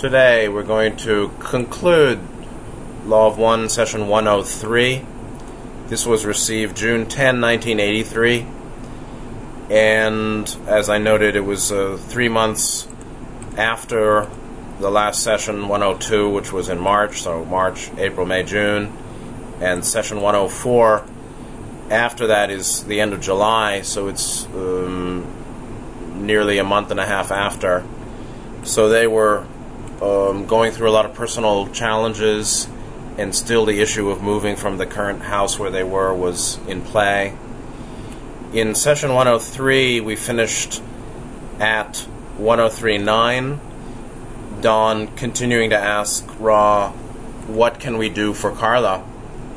Today we're going to conclude Law of One, Session 103. This was received June 10, 1983, and as I noted, it was uh, three months after the last session 102, which was in March, so March, April, May, June, and session 104 after that is the end of July, so it's um, nearly a month and a half after. So they were um, going through a lot of personal challenges, and still the issue of moving from the current house where they were was in play. In session 103, we finished at 103.9. Don continuing to ask Ra, what can we do for Carla?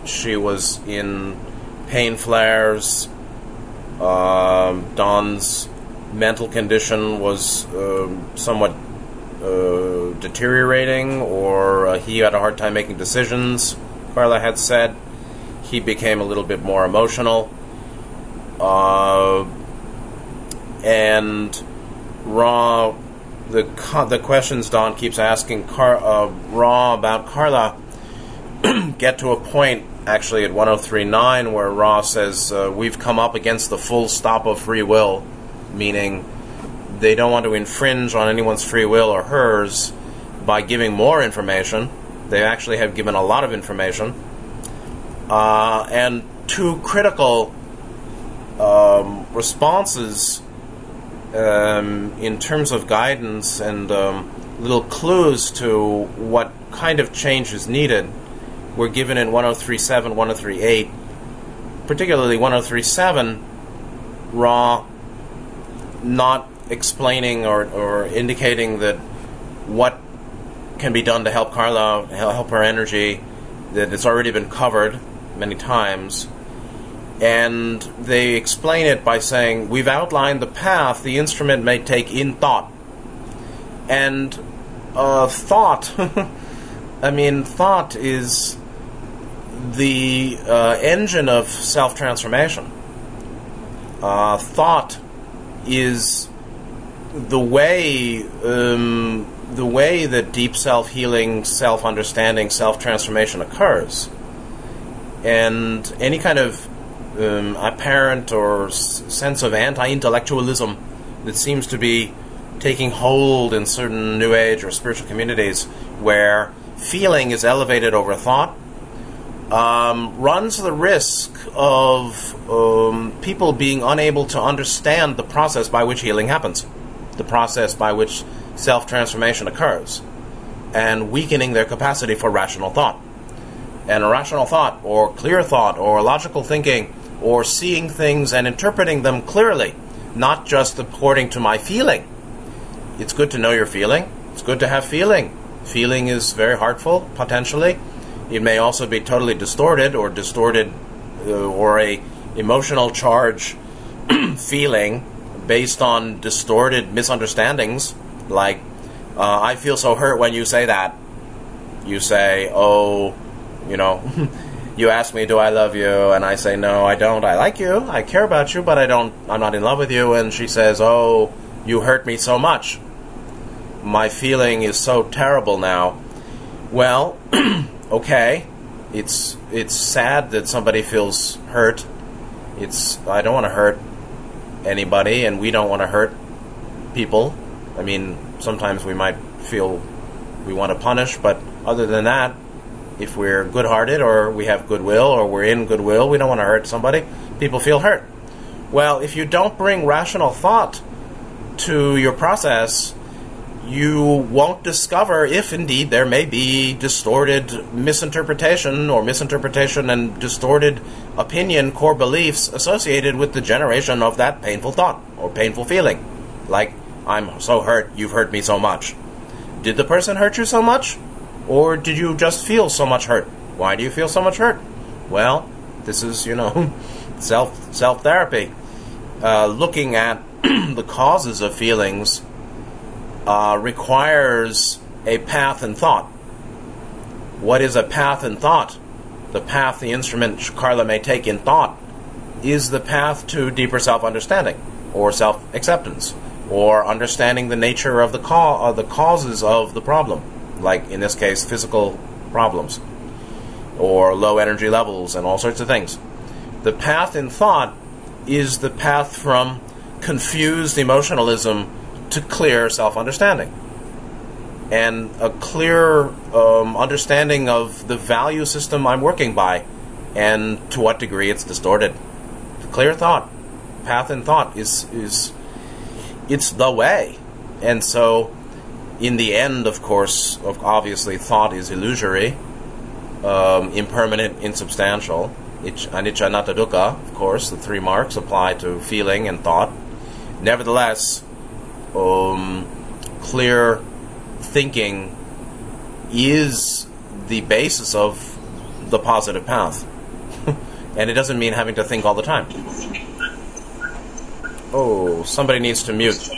She was in pain flares. Don's mental condition was uh, somewhat uh, deteriorating, or uh, he had a hard time making decisions. Carla had said he became a little bit more emotional, uh, and Ra, The the questions Don keeps asking Car- uh, Ra about Carla get to a point actually at 103.9 where Ra says uh, we've come up against the full stop of free will, meaning they don't want to infringe on anyone's free will or hers by giving more information. They actually have given a lot of information. Uh, and two critical um, responses um, in terms of guidance and um, little clues to what kind of change is needed were given in 1037, 1038, particularly 1037, Ra not explaining or, or indicating that what can be done to help Carla, help her energy, that it's already been covered many times. And they explain it by saying, We've outlined the path the instrument may take in thought. And uh, thought, I mean, thought is the uh, engine of self transformation. Uh, thought is the way um, the way that deep self healing, self understanding, self transformation occurs, and any kind of um, apparent or s- sense of anti intellectualism that seems to be taking hold in certain New Age or spiritual communities where feeling is elevated over thought um, runs the risk of um, people being unable to understand the process by which healing happens, the process by which self transformation occurs, and weakening their capacity for rational thought. And rational thought, or clear thought, or logical thinking, or seeing things and interpreting them clearly, not just according to my feeling. It's good to know your feeling. It's good to have feeling. Feeling is very heartful, potentially it may also be totally distorted or distorted uh, or a emotional charge feeling based on distorted misunderstandings like uh, I feel so hurt when you say that. You say, "Oh, you know, you ask me, do I love you?" And I say, "No, I don't. I like you. I care about you, but I don't. I'm not in love with you." And she says, "Oh, you hurt me so much. My feeling is so terrible now." Well, okay. It's it's sad that somebody feels hurt. It's I don't want to hurt anybody, and we don't want to hurt people. I mean, sometimes we might feel we want to punish, but other than that, if we're good-hearted or we have goodwill or we're in goodwill, we don't want to hurt somebody. People feel hurt. Well, if you don't bring rational thought to your process, you won't discover if indeed there may be distorted misinterpretation or misinterpretation and distorted opinion, core beliefs associated with the generation of that painful thought or painful feeling. Like, I'm so hurt, you've hurt me so much. Did the person hurt you so much? Or did you just feel so much hurt? Why do you feel so much hurt? Well, this is, you know, self self therapy. Uh, looking at the causes of feelings uh, requires a path in thought. What is a path in thought? The path the instrument Carla may take in thought is the path to deeper self understanding or self acceptance or understanding the nature of the, ca- the causes of the problem. like in this case, physical problems or low energy levels and all sorts of things. The path in thought is the path from confused emotionalism to clear self understanding and a clear um, understanding of the value system I'm working by and to what degree it's distorted. Clear thought, path in thought is is it's the way, and so in the end, of course, obviously, thought is illusory, um, impermanent, insubstantial. Anicca, anatta, of course, the three marks apply to feeling and thought. Nevertheless, um, clear thinking is the basis of the positive path. and it doesn't mean having to think all the time. Oh, somebody needs to mute.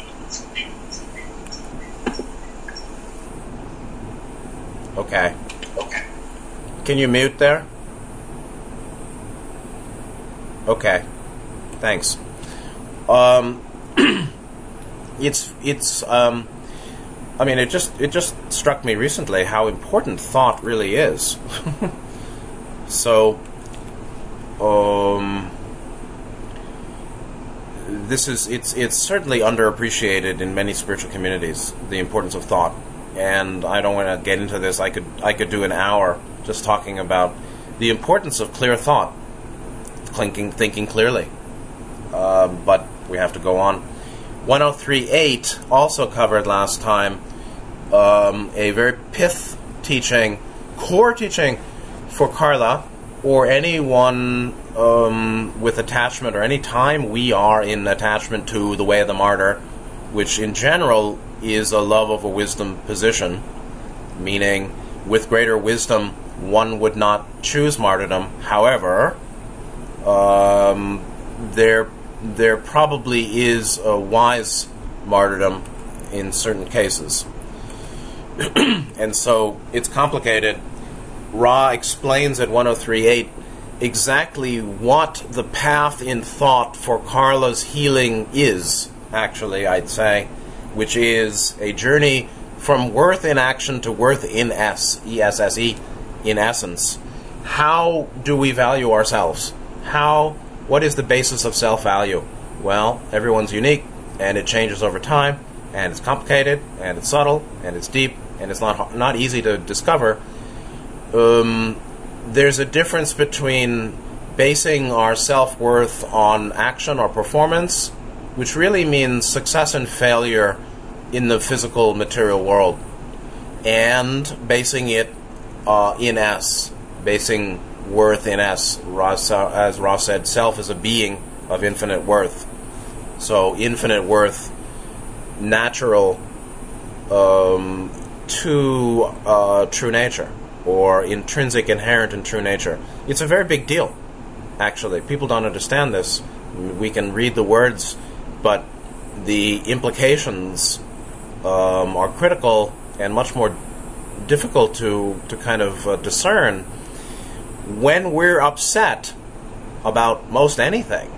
Okay. Okay. Can you mute there? Okay. Thanks. Um, it's it's um, I mean, it just it just struck me recently how important thought really is. so, um, this is it's it's certainly underappreciated in many spiritual communities the importance of thought, and I don't want to get into this. I could I could do an hour just talking about the importance of clear thought, thinking thinking clearly. Uh, but we have to go on. 1038 also covered last time um, a very pith teaching, core teaching for Carla or anyone um, with attachment or any time we are in attachment to the way of the martyr, which in general is a love of a wisdom position, meaning with greater wisdom one would not choose martyrdom. However, um, there there probably is a wise martyrdom in certain cases. and so it's complicated. Ra explains at 1038 exactly what the path in thought for Carla's healing is, actually, I'd say, which is a journey from worth in action to worth in S, E S S E, in essence. How do we value ourselves? How, what is the basis of self value? Well, everyone's unique and it changes over time and it's complicated and it's subtle and it's deep and it's not not easy to discover. Um, there's a difference between basing our self worth on action or performance, which really means success and failure in the physical material world, and basing it uh, in esse, basing worth in esse. Ross, as Ross said, self is a being of infinite worth. So, infinite worth, natural um, to uh, true nature or intrinsic, inherent in true nature. It's a very big deal, actually. People don't understand this. We can read the words, but the implications um, are critical and much more difficult to, to kind of uh, discern when we're upset about most anything.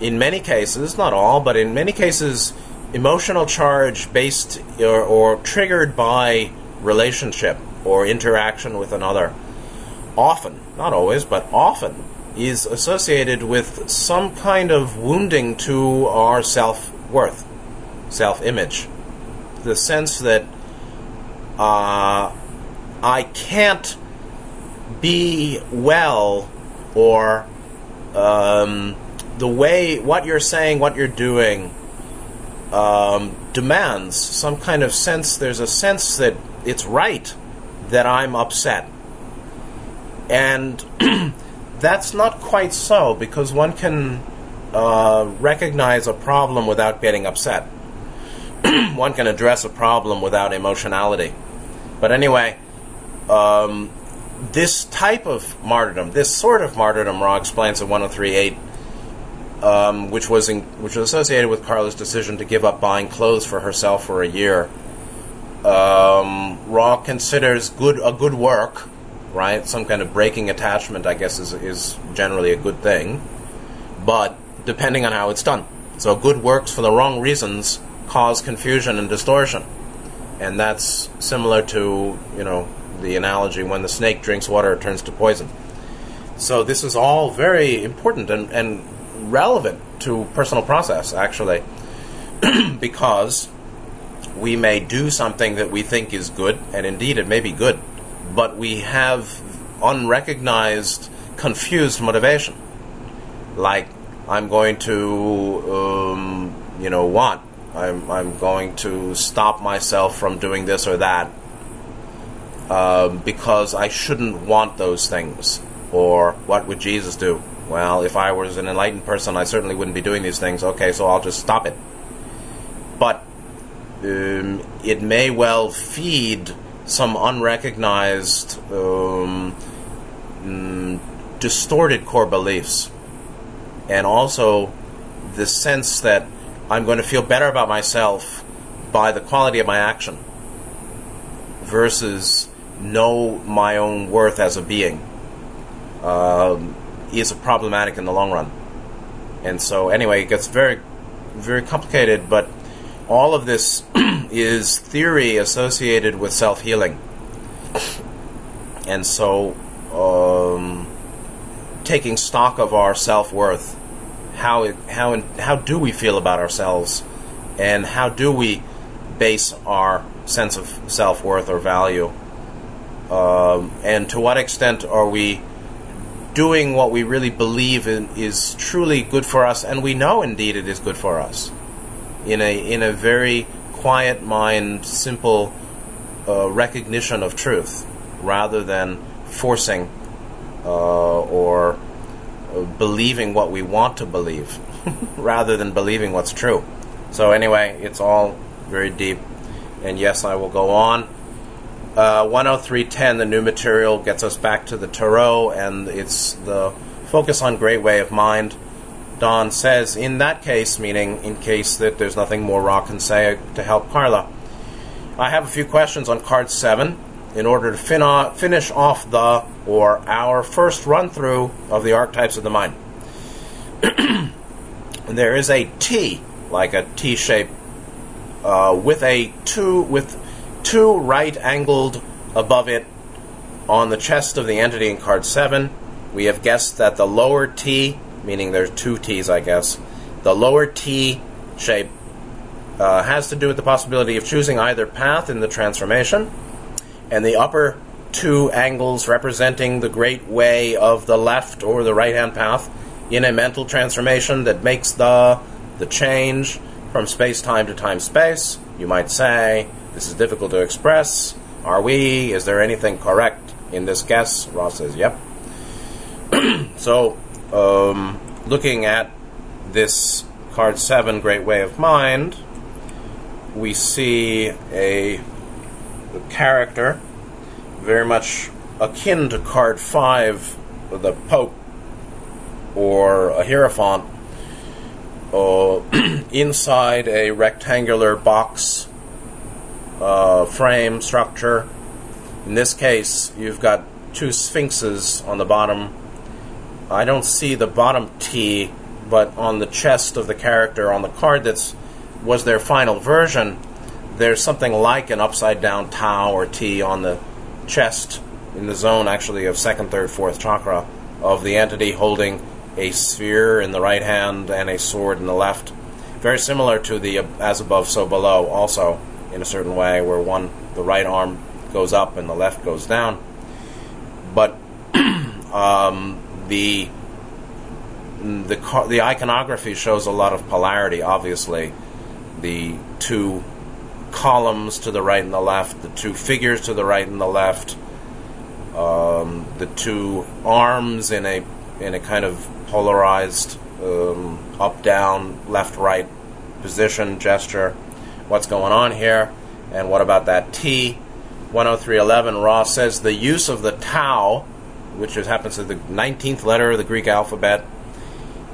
In many cases, not all, but in many cases, emotional charge based or, or triggered by relationship or interaction with another often, not always, but often, is associated with some kind of wounding to our self worth, self image. The sense that uh, I can't be well or um, the way, what you're saying, what you're doing um, demands some kind of sense. There's a sense that it's right that I'm upset, and that's not quite so because one can uh, recognize a problem without getting upset. one can address a problem without emotionality. But anyway, um, this type of martyrdom, this sort of martyrdom, Ra explains in 103.8, um, which was in, which was associated with Carla's decision to give up buying clothes for herself for a year. Um, considers good a good work, right? Some kind of breaking attachment, I guess, is is generally a good thing, but depending on how it's done. So good works for the wrong reasons cause confusion and distortion. And that's similar to, you know, the analogy when the snake drinks water, it turns to poison. So this is all very important and, and relevant to personal process, actually, because we may do something that we think is good, and indeed it may be good, but we have unrecognized, confused motivation. Like, I'm going to, um, you know, want. I'm, I'm going to stop myself from doing this or that um, because I shouldn't want those things. Or what would Jesus do? Well, if I was an enlightened person, I certainly wouldn't be doing these things. Okay, so I'll just stop it. But um, it may well feed some unrecognized, um, mm, distorted core beliefs. And also the sense that I'm going to feel better about myself by the quality of my action versus know my own worth as a being um, is problematic in the long run. And so, anyway, it gets very, very complicated, but all of this is theory associated with self healing. And so, um, taking stock of our self worth, how how how do we feel about ourselves, and how do we base our sense of self worth or value, um, and to what extent are we doing what we really believe in, is truly good for us, and we know indeed it is good for us, in a in a very quiet mind, simple uh, recognition of truth, rather than forcing uh, or uh, believing what we want to believe, rather than believing what's true. So anyway, it's all very deep, and yes, I will go on. Uh, 103.10, the new material, gets us back to the Tarot, and it's the focus on Great Way of Mind. Don says, in that case, meaning in case that there's nothing more Ra can say to help Carla. I have a few questions on card 7 in order to fin- off, finish off the, or our first run through of the archetypes of the mind. there is a T, like a T shape, uh, with a two, with two right angled above it on the chest of the entity in card 7. We have guessed that the lower T, meaning there's two T's, I guess, the lower T shape uh, has to do with the possibility of choosing either path in the transformation, and the upper two angles representing the great way of the left or the right hand path in a mental transformation that makes the the change from space time to time space. You might say this is difficult to express. Are we? Is there anything correct in this guess? Ross says, yep. so, um, looking at this card 7, Great Way of Mind, we see a, character very much akin to card 5, the Pope, or a Hierophant, uh, inside a rectangular box uh, frame structure. In this case, you've got two sphinxes on the bottom. I don't see the bottom T, but on the chest of the character on the card that's was their final version, there's something like an upside down Tau or T on the chest in the zone actually of second, third, fourth chakra of the entity holding a sphere in the right hand and a sword in the left. Very similar to the as above, so below, also in a certain way, where one the right arm goes up and the left goes down. But um, the the the iconography shows a lot of polarity. Obviously, the two columns to the right and the left, the two figures to the right and the left, um, the two arms in a in a kind of polarized um, up down left right position gesture what's going on here, and what about that T? 10311, Ross says the use of the tau, which is, happens to be the 19th letter of the Greek alphabet,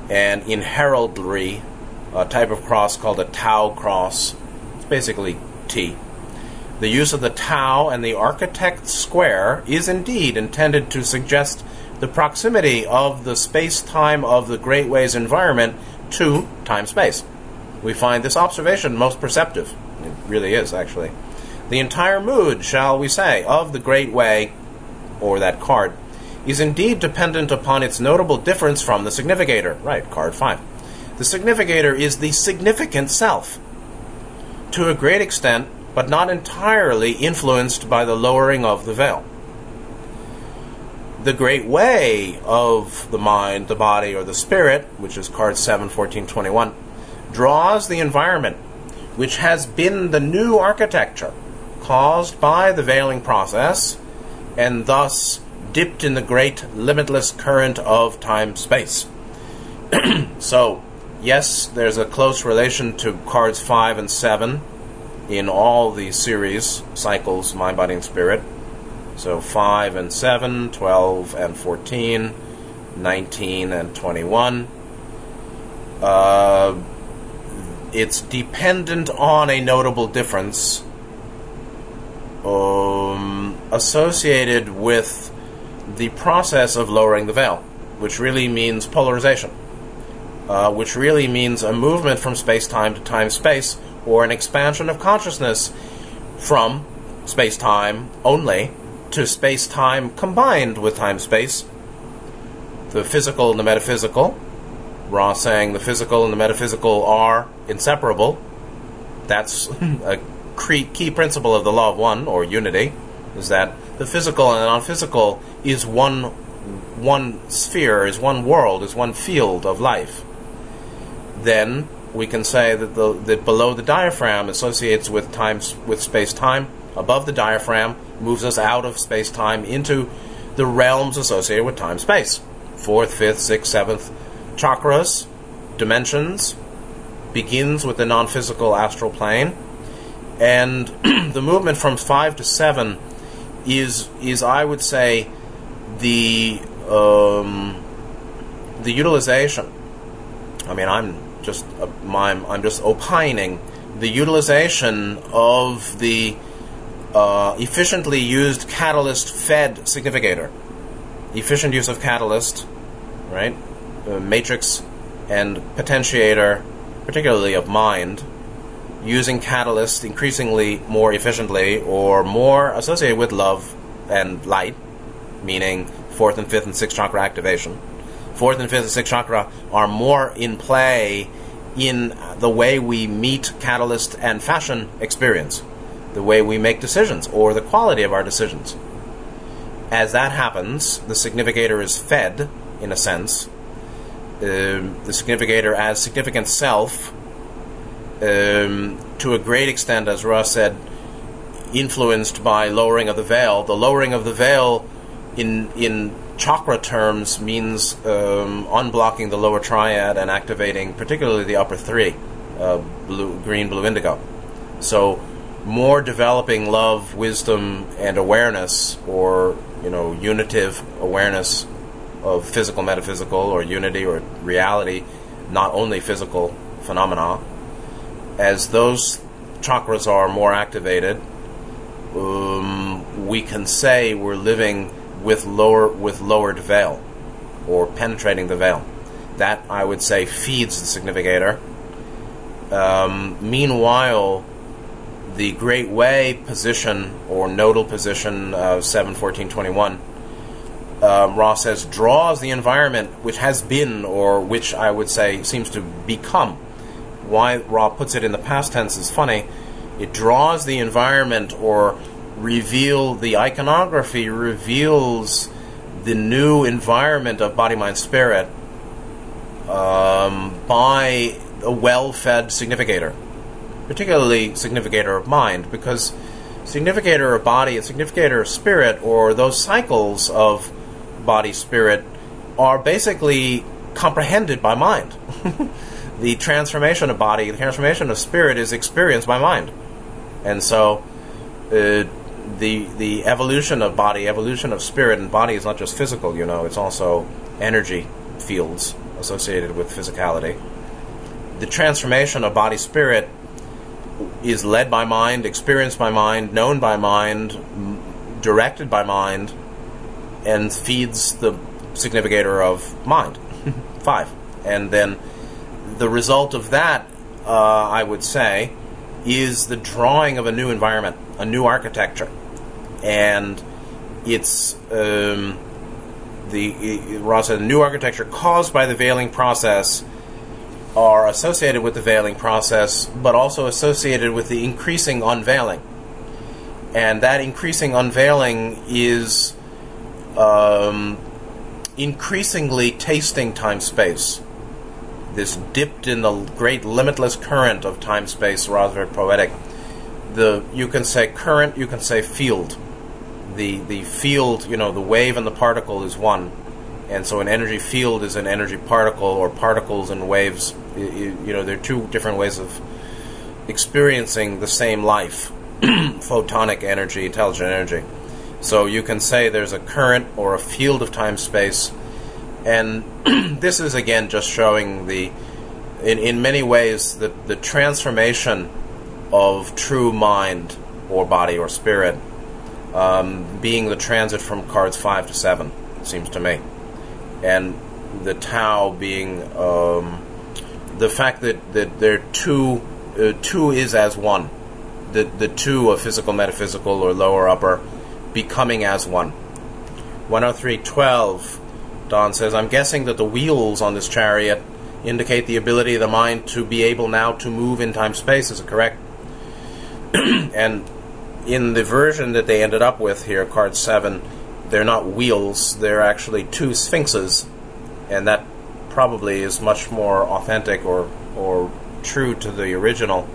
and in heraldry, a type of cross called a tau cross. It's basically T. The use of the tau and the architect's square is indeed intended to suggest the proximity of the space time of the Great Ways environment to time space we find this observation most perceptive. It really is, actually. The entire mood, shall we say, of the Great Way, or that card, is indeed dependent upon its notable difference from the significator. Right, card 5. The significator is the significant self. To a great extent, but not entirely influenced by the lowering of the veil. The great way of the mind, the body, or the spirit, which is card 7, 14, 21, draws the environment, which has been the new architecture caused by the veiling process, and thus dipped in the great limitless current of time space. so, yes, there's a close relation to cards 5 and 7 in all the series cycles, mind, body, and spirit. So 5 and 7, 12 and 14, 19 and 21. Uh, it's dependent on a notable difference um, associated with the process of lowering the veil, which really means polarization, uh, which really means a movement from space time to time space, or an expansion of consciousness from space time only to space time combined with time space. The physical and the metaphysical. Ra saying the physical and the metaphysical are inseparable. That's hmm. a key principle of the law of one, or unity, is that the physical and the non physical is one one sphere, is one world, is one field of life. Then we can say that the that below the diaphragm associates with time with space time. Above the diaphragm moves us out of space time into the realms associated with time space. Fourth, fifth, sixth, seventh chakras, dimensions, begins with the non physical astral plane. And the movement from five to seven is is I would say the um, the utilization. I mean, I'm just uh, I'm, I'm just opining the utilization of the uh, efficiently used catalyst fed significator. Efficient use of catalyst, right? Uh, matrix and potentiator, particularly of mind, using catalyst increasingly more efficiently or more associated with love and light, meaning fourth and fifth and sixth chakra activation. Fourth and fifth and sixth chakra are more in play in the way we meet catalyst and fashion experience, the way we make decisions, or the quality of our decisions. As that happens, the significator is fed, in a sense. Uh, the significator as significant self um, to a great extent, as Russ said, influenced by lowering of the veil. The lowering of the veil in in chakra terms means um, unblocking the lower triad and activating particularly the upper three, uh, blue, green, blue, indigo. So more developing love, wisdom, and awareness, or you know, unitive awareness of physical, metaphysical, or unity, or reality, not only physical phenomena, as those chakras are more activated, um, we can say we're living with lower with lowered veil or penetrating the veil. That I would say feeds the significator. Um, meanwhile, the Great Way position or nodal position of 7, 14, 21, um, Ra says, draws the environment which has been, or which I would say seems to become why Ra puts it in the past tense is funny. It draws the environment or reveal the iconography reveals the new environment of body, mind, spirit um, by a well-fed significator, particularly significator of mind, because significator of body and significator of spirit, or those cycles of body, spirit, are basically comprehended by mind. the transformation of body, the transformation of spirit is experienced by mind. And so uh, the the evolution of body, evolution of spirit and body is not just physical, you know, it's also energy fields associated with physicality. The transformation of body spirit is led by mind, experienced by mind, known by mind, directed by mind, and feeds the significator of mind. Five. And then the result of that, uh, I would say, is the drawing of a new environment. a new architecture, and it's um, the Ra said the new architecture caused by the veiling process are associated with the veiling process, but also associated with the increasing unveiling. And that increasing unveiling is um, increasingly tasting time space. This dipped in the great limitless current of time space, rather poetic. The you can say current, you can say field. The the field, you know, the wave and the particle is one, and so an energy field is an energy particle or particles and waves. You, you know, they're two different ways of experiencing the same life. Photonic energy, intelligent energy. So you can say there's a current or a field of time space, and this is again just showing the, in, in many ways, the, the transformation of true mind or body or spirit um, being the transit from cards 5 to 7, it seems to me. And the tau being um, the fact that, that there are two, uh, two is as one. The, the two of physical, metaphysical, or lower, upper becoming as one. 103.12, Don says, I'm guessing that the wheels on this chariot indicate the ability of the mind to be able now to move in time space. Is it correct? and in the version that they ended up with here, card 7, they're not wheels, they're actually two sphinxes. And that probably is much more authentic or, or true to the original.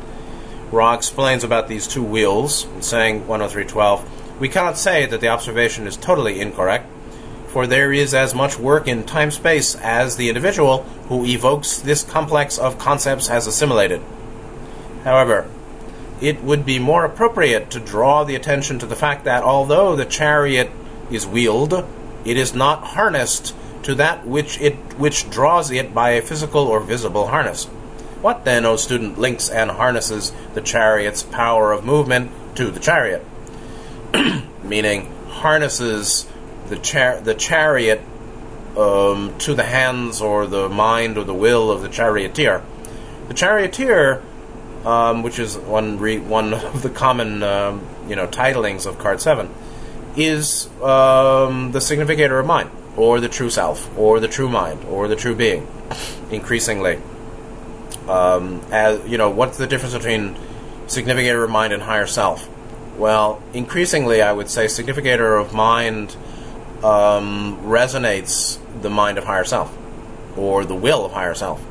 Ra explains about these two wheels, saying 103.12 we cannot say that the observation is totally incorrect, for there is as much work in time space as the individual who evokes this complex of concepts has assimilated. However, it would be more appropriate to draw the attention to the fact that although the chariot is wheeled, it is not harnessed to that which it which draws it by a physical or visible harness. What then, O student, links and harnesses the chariot's power of movement to the chariot? meaning harnesses the char- the chariot um, to the hands or the mind or the will of the charioteer. The charioteer, um, which is one re- one of the common um, you know titlings of card seven, is um, the significator of mind, or the true self, or the true mind, or the true being. Increasingly, um, as you know, what's the difference between significator of mind and higher self? Well, increasingly, I would say significator of mind um, resonates the mind of higher self, or the will of higher self.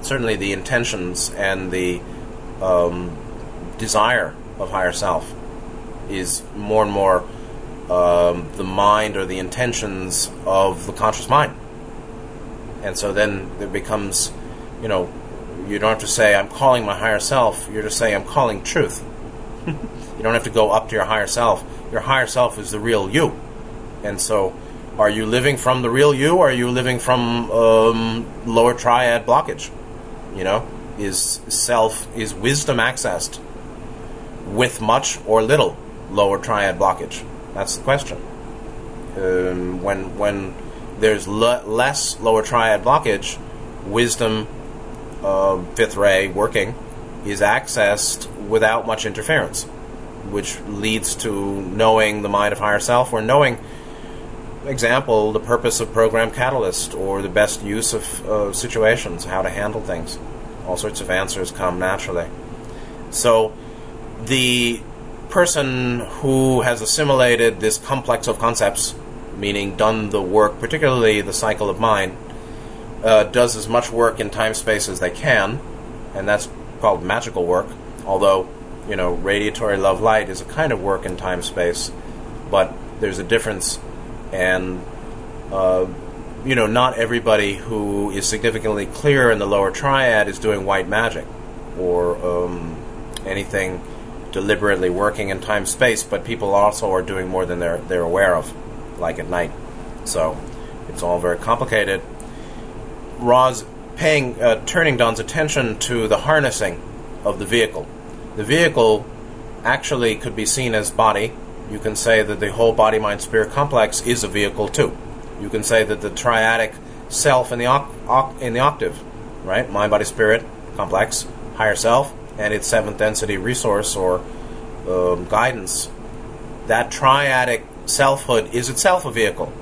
Certainly, the intentions and the um, desire of higher self is more and more um, the mind or the intentions of the conscious mind. And so then it becomes, you know, you don't have to say, I'm calling my higher self, you're just saying, I'm calling truth. You don't have to go up to your higher self. Your higher self is the real you. And so, are you living from the real you, or are you living from um, lower triad blockage? You know, is self is wisdom accessed with much or little lower triad blockage? That's the question. Um, when when there's less lower triad blockage, wisdom, uh, fifth ray working, is accessed without much interference which leads to knowing the mind of higher self or knowing example the purpose of program catalyst or the best use of uh, situations how to handle things. All sorts of answers come naturally. So the person who has assimilated this complex of concepts meaning done the work particularly the cycle of mind uh, does as much work in time space as they can and that's called magical work although you know, radiatory love light is a kind of work in time space, but there's a difference, and uh, you know, not everybody who is significantly clear in the lower triad is doing white magic or um, anything deliberately working in time space, but people also are doing more than they're they're aware of, like at night. So it's all very complicated. Ra's paying, uh, turning Don's attention to the harnessing of the vehicle the vehicle actually could be seen as body. You can say that the whole body mind spirit complex is a vehicle too. You can say that the triadic self in the oc- in the octave, right? Mind body spirit complex, higher self, and its seventh density resource or um, guidance, that triadic selfhood is itself a vehicle.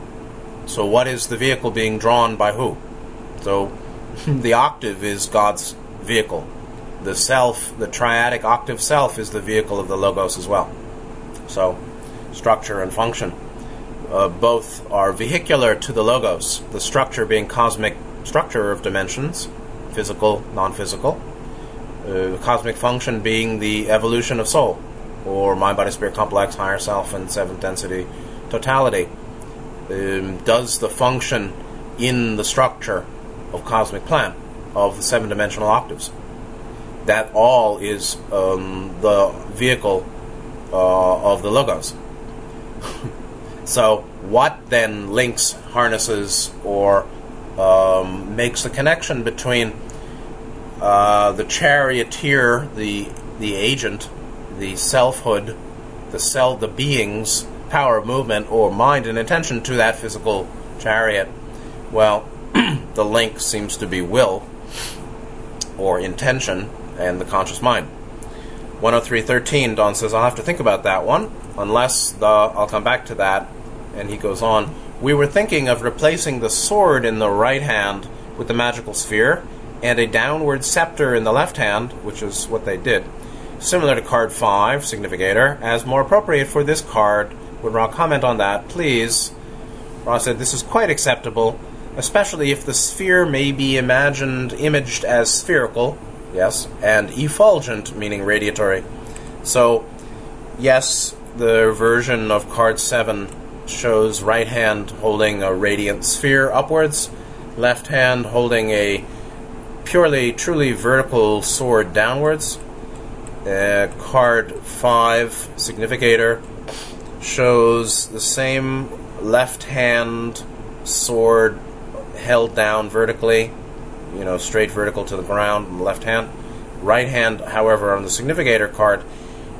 So, what is the vehicle being drawn by who? So, the octave is God's vehicle. The self, the triadic octave self, is the vehicle of the Logos as well. So, structure and function. Uh, both are vehicular to the Logos, the structure being cosmic structure of dimensions, physical, non physical, uh, cosmic function being the evolution of soul, or mind body spirit complex, higher self, and seventh density totality. Um, does the function in the structure of cosmic plan of the seven dimensional octaves? That all is um, the vehicle uh, of the logos. so, what then links, harnesses, or um, makes the connection between uh, the charioteer, the the agent, the selfhood, the self, the being's power of movement or mind and intention to that physical chariot. Well, the link seems to be will or intention and the conscious mind. 103.13, Don says, I'll have to think about that one, unless the, I'll come back to that. And he goes on, we were thinking of replacing the sword in the right hand with the magical sphere and a downward scepter in the left hand, which is what they did, similar to card 5, Significator, as more appropriate for this card. Would Ra comment on that, please? Ra said, This is quite acceptable, especially if the sphere may be imagined, imaged as spherical, yes, and effulgent, meaning radiatory. So, yes, the version of card 7 shows right hand holding a radiant sphere upwards, left hand holding a purely, truly vertical sword downwards. Uh, card 5, Significator, shows the same left hand sword held down vertically, you know, straight vertical to the ground, left hand. Right hand, however, on the Significator card,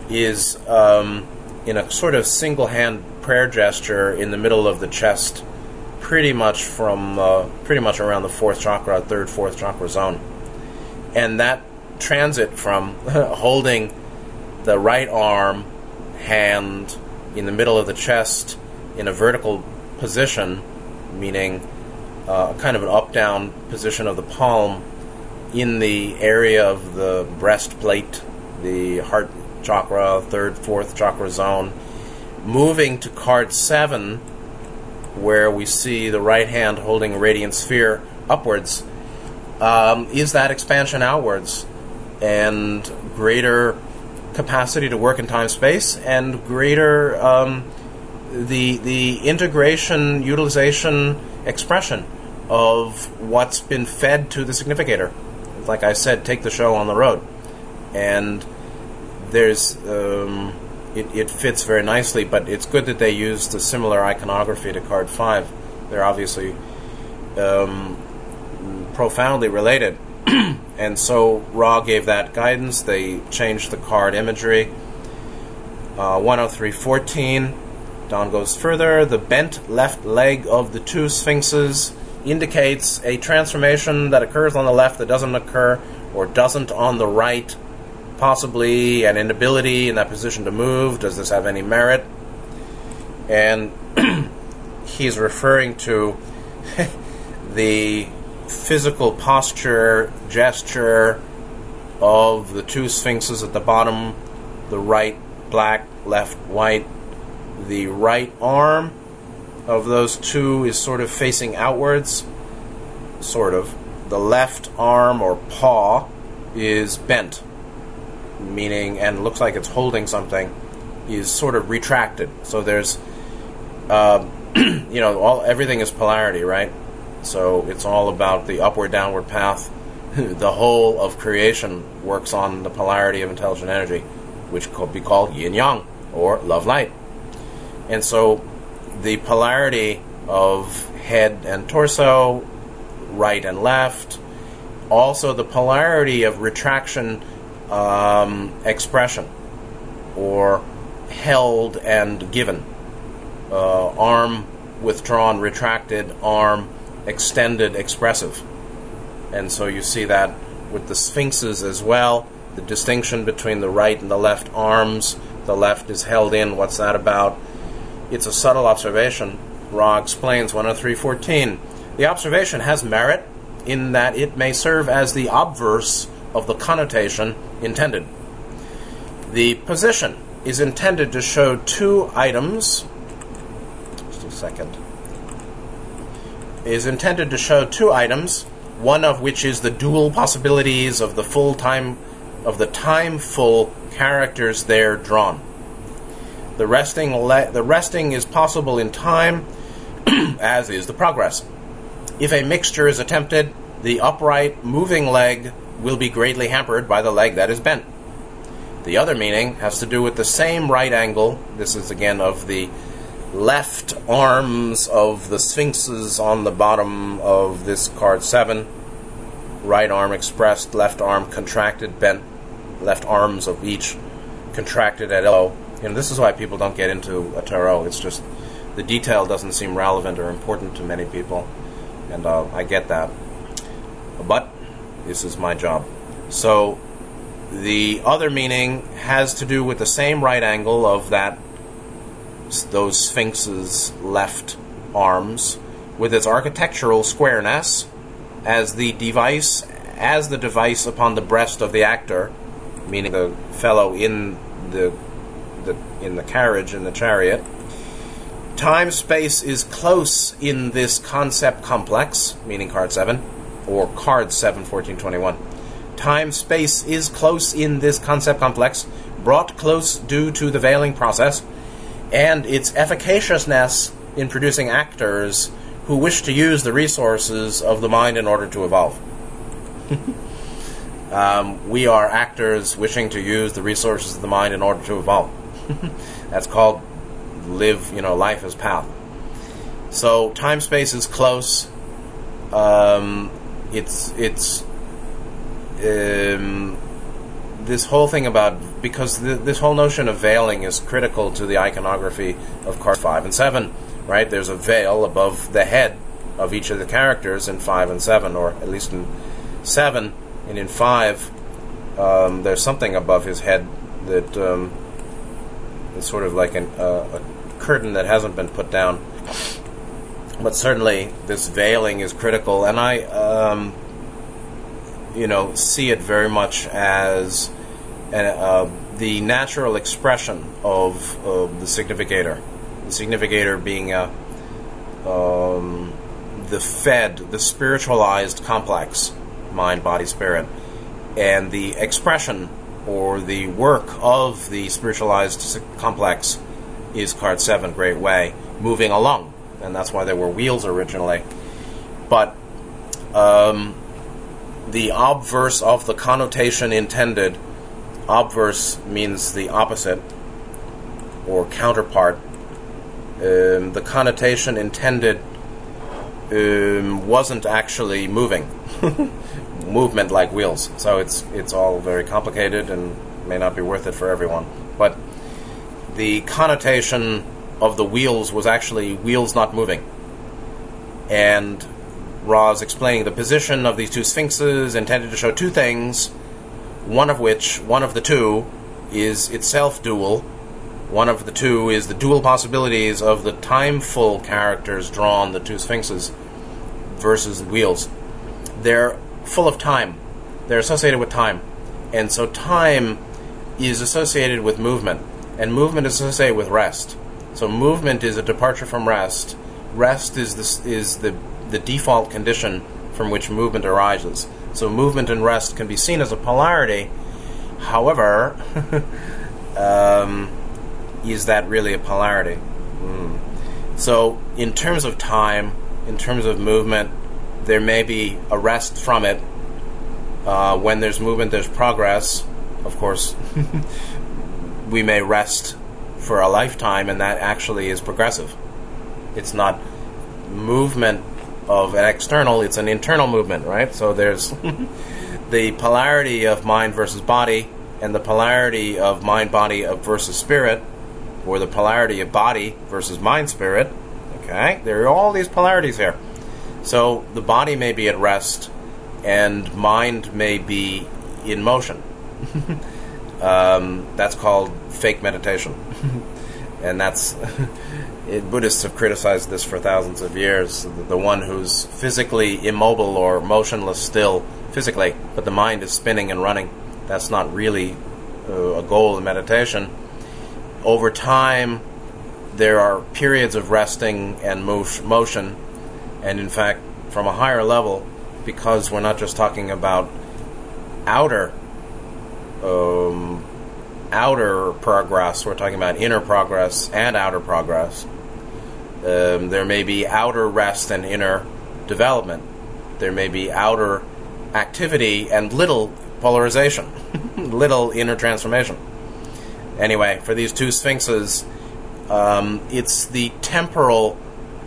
is um, in a sort of single hand prayer gesture in the middle of the chest pretty much from uh, pretty much around the fourth chakra, third, fourth chakra zone, and that transit from holding the right arm, hand in the middle of the chest in a vertical position, meaning uh, kind of an up-down position of the palm in the area of the breastplate, the heart chakra, third, fourth chakra zone, moving to card seven where we see the right hand holding a radiant sphere upwards, um, is that expansion outwards? And greater capacity to work in time space and greater um, the the integration, utilization, expression of what's been fed to the significator. Like I said, take the show on the road, and there's um, it, it fits very nicely. But it's good that they used the similar iconography to card five. They're obviously um, profoundly related. and so Ra gave that guidance. They changed the card imagery. Uh, 103.14. Don goes further. The bent left leg of the two sphinxes indicates a transformation that occurs on the left that doesn't occur or doesn't on the right possibly an inability in that position to move. Does this have any merit? And he's referring to the physical posture, gesture of the two sphinxes at the bottom, the right black, left white. The right arm of those two is sort of facing outwards, sort of. The left arm or paw is bent meaning and looks like it's holding something, is sort of retracted. So there's, uh, you know, all everything is polarity, right? So it's all about the upward downward path. the whole of creation works on the polarity of intelligent energy, which could be called yin yang or love light. And so the polarity of head and torso, right and left, also the polarity of retraction um, expression or held and given. Uh, arm withdrawn, retracted, arm extended, expressive. And so you see that with the sphinxes as well, the distinction between the right and the left arms, the left is held in. What's that about? It's a subtle observation. Ra explains 103.14. The observation has merit in that it may serve as the obverse of the connotation intended. The position is intended to show two items. Just a second. Is intended to show two items, one of which is the dual possibilities of the full time of the time full characters there drawn. The resting le- the resting is possible in time, as is the progress. If a mixture is attempted, the upright moving leg will be greatly hampered by the leg that is bent. The other meaning has to do with the same right angle. This is again of the left arms of the sphinxes on the bottom of this card 7. Right arm expressed, left arm contracted, bent, left arms of each contracted at elbow. And this is why people don't get into a tarot. It's just the detail doesn't seem relevant or important to many people. And uh, I get that. But this is my job. So the other meaning has to do with the same right angle of that those sphinxes' left arms with its architectural squareness as the device as the device upon the breast of the actor, meaning the fellow in the in the carriage in the chariot. Time space is close in this concept complex, meaning card 7, or card 7, 1421 time space is close in this concept complex, brought close due to the veiling process, and its efficaciousness in producing actors who wish to use the resources of the mind in order to evolve. um, we are actors wishing to use the resources of the mind in order to evolve. That's called live, you know, life as path. So time space is close. Um, it's it's um, this whole thing about because th- this whole notion of veiling is critical to the iconography of cards five and seven. Right? There's a veil above the head of each of the characters in five and seven, or at least in seven, and in five, um, there's something above his head that um, is sort of like an, uh, a curtain that hasn't been put down. But certainly, this veiling is critical, and I. Um, you know, see it very much as an, uh, the natural expression of, the significator. The significator being a, um, the fed, the spiritualized complex, mind, body, spirit, and the expression or the work of the spiritualized complex is card seven, Great Way, moving along, and that's why there were wheels originally. But um, the obverse of the connotation intended. Obverse means the opposite or counterpart. Um, the connotation intended um, wasn't actually moving, movement like wheels. So it's it's all very complicated and may not be worth it for everyone. But the connotation of the wheels was actually wheels not moving, and Ra's explaining the position of these two sphinxes intended to show two things, one of which, one of the two, is itself dual. One of the two is the dual possibilities of the timeful characters drawn, the two sphinxes, versus the wheels. They're full of time. They're associated with time. And so time is associated with movement, and movement is associated with rest. So movement is a departure from rest. Rest is the, is the the default condition from which movement arises. So movement and rest can be seen as a polarity. However, um, is that really a polarity? Mm. So, in terms of time, in terms of movement, there may be a rest from it. Uh, when there's movement, there's progress. Of course, we may rest for a lifetime, and that actually is progressive. It's not movement of an external, it's an internal movement, right? So there's the polarity of mind versus body, and the polarity of mind body versus spirit, or the polarity of body versus mind spirit. Okay, there are all these polarities here. So the body may be at rest, and mind may be in motion. Um, that's called fake meditation, and that's it, Buddhists have criticized this for thousands of years. The, the one who's physically immobile or motionless still physically, but the mind is spinning and running. That's not really uh, a goal of meditation. Over time, there are periods of resting and motion, and in fact, from a higher level, because we're not just talking about outer um, outer progress, we're talking about inner progress and outer progress. Um, there may be outer rest and inner development. There may be outer activity and little polarization, little inner transformation. Anyway, for these two sphinxes, um, it's the temporal,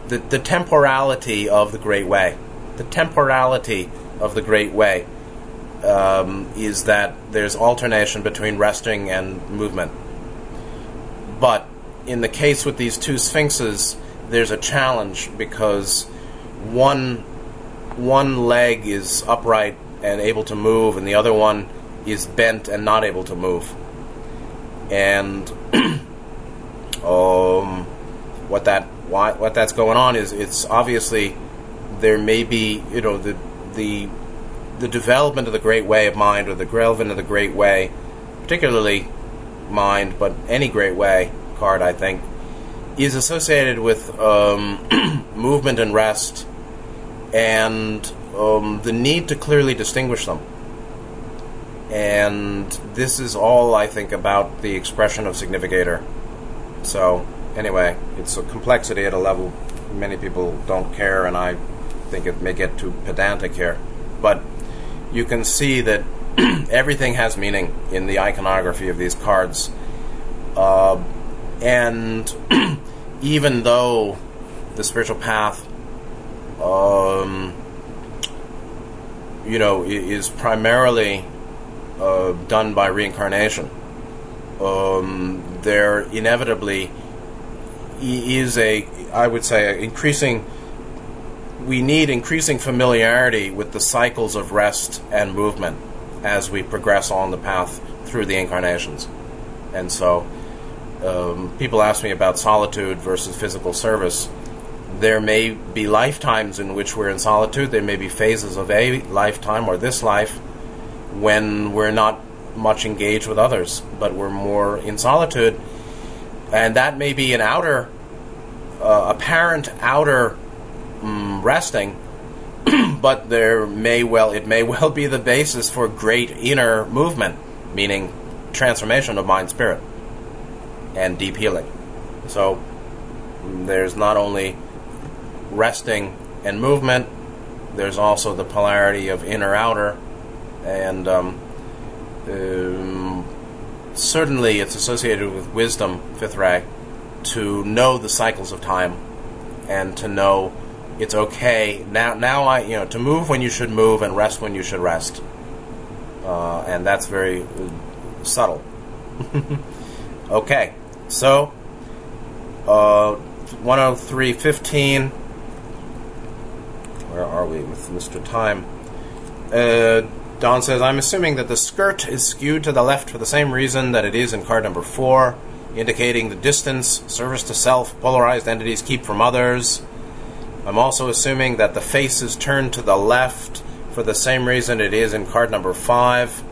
the, the temporality of the Great Way. The temporality of the Great Way um, is that there's alternation between resting and movement. But in the case with these two sphinxes, there's a challenge because one one leg is upright and able to move, and the other one is bent and not able to move. And um, what that why, what that's going on is it's obviously there may be you know the the the development of the great way of mind or the development of the great way, particularly mind, but any great way card I think is associated with um, movement and rest and um, the need to clearly distinguish them. And this is all I think about the expression of significator. So, anyway, it's a complexity at a level many people don't care, and I think it may get too pedantic here. But you can see that everything has meaning in the iconography of these cards. Uh, and even though the spiritual path um, you know, is primarily uh, done by reincarnation. Um, there inevitably is a, I would say, increasing. We need increasing familiarity with the cycles of rest and movement as we progress on the path through the incarnations, and so. Um, people ask me about solitude versus physical service there may be lifetimes in which we're in solitude. There may be phases of a lifetime or this life when we're not much engaged with others, but we're more in solitude. And that may be an outer, uh, apparent outer um, resting, but there may well it may well be the basis for great inner movement, meaning transformation of mind spirit and deep healing. So there's not only resting and movement. There's also the polarity of inner outer, and um, um, certainly it's associated with wisdom, fifth ray, to know the cycles of time and to know it's okay now. Now I you know to move when you should move and rest when you should rest, uh, and that's very uh, subtle. okay, so uh, 103.15 where are we with Mr. Time? Uh, Don says, I'm assuming that the skirt is skewed to the left for the same reason that it is in card number four, indicating the distance, service to self, polarized entities keep from others. I'm also assuming that the face is turned to the left for the same reason it is in card number five,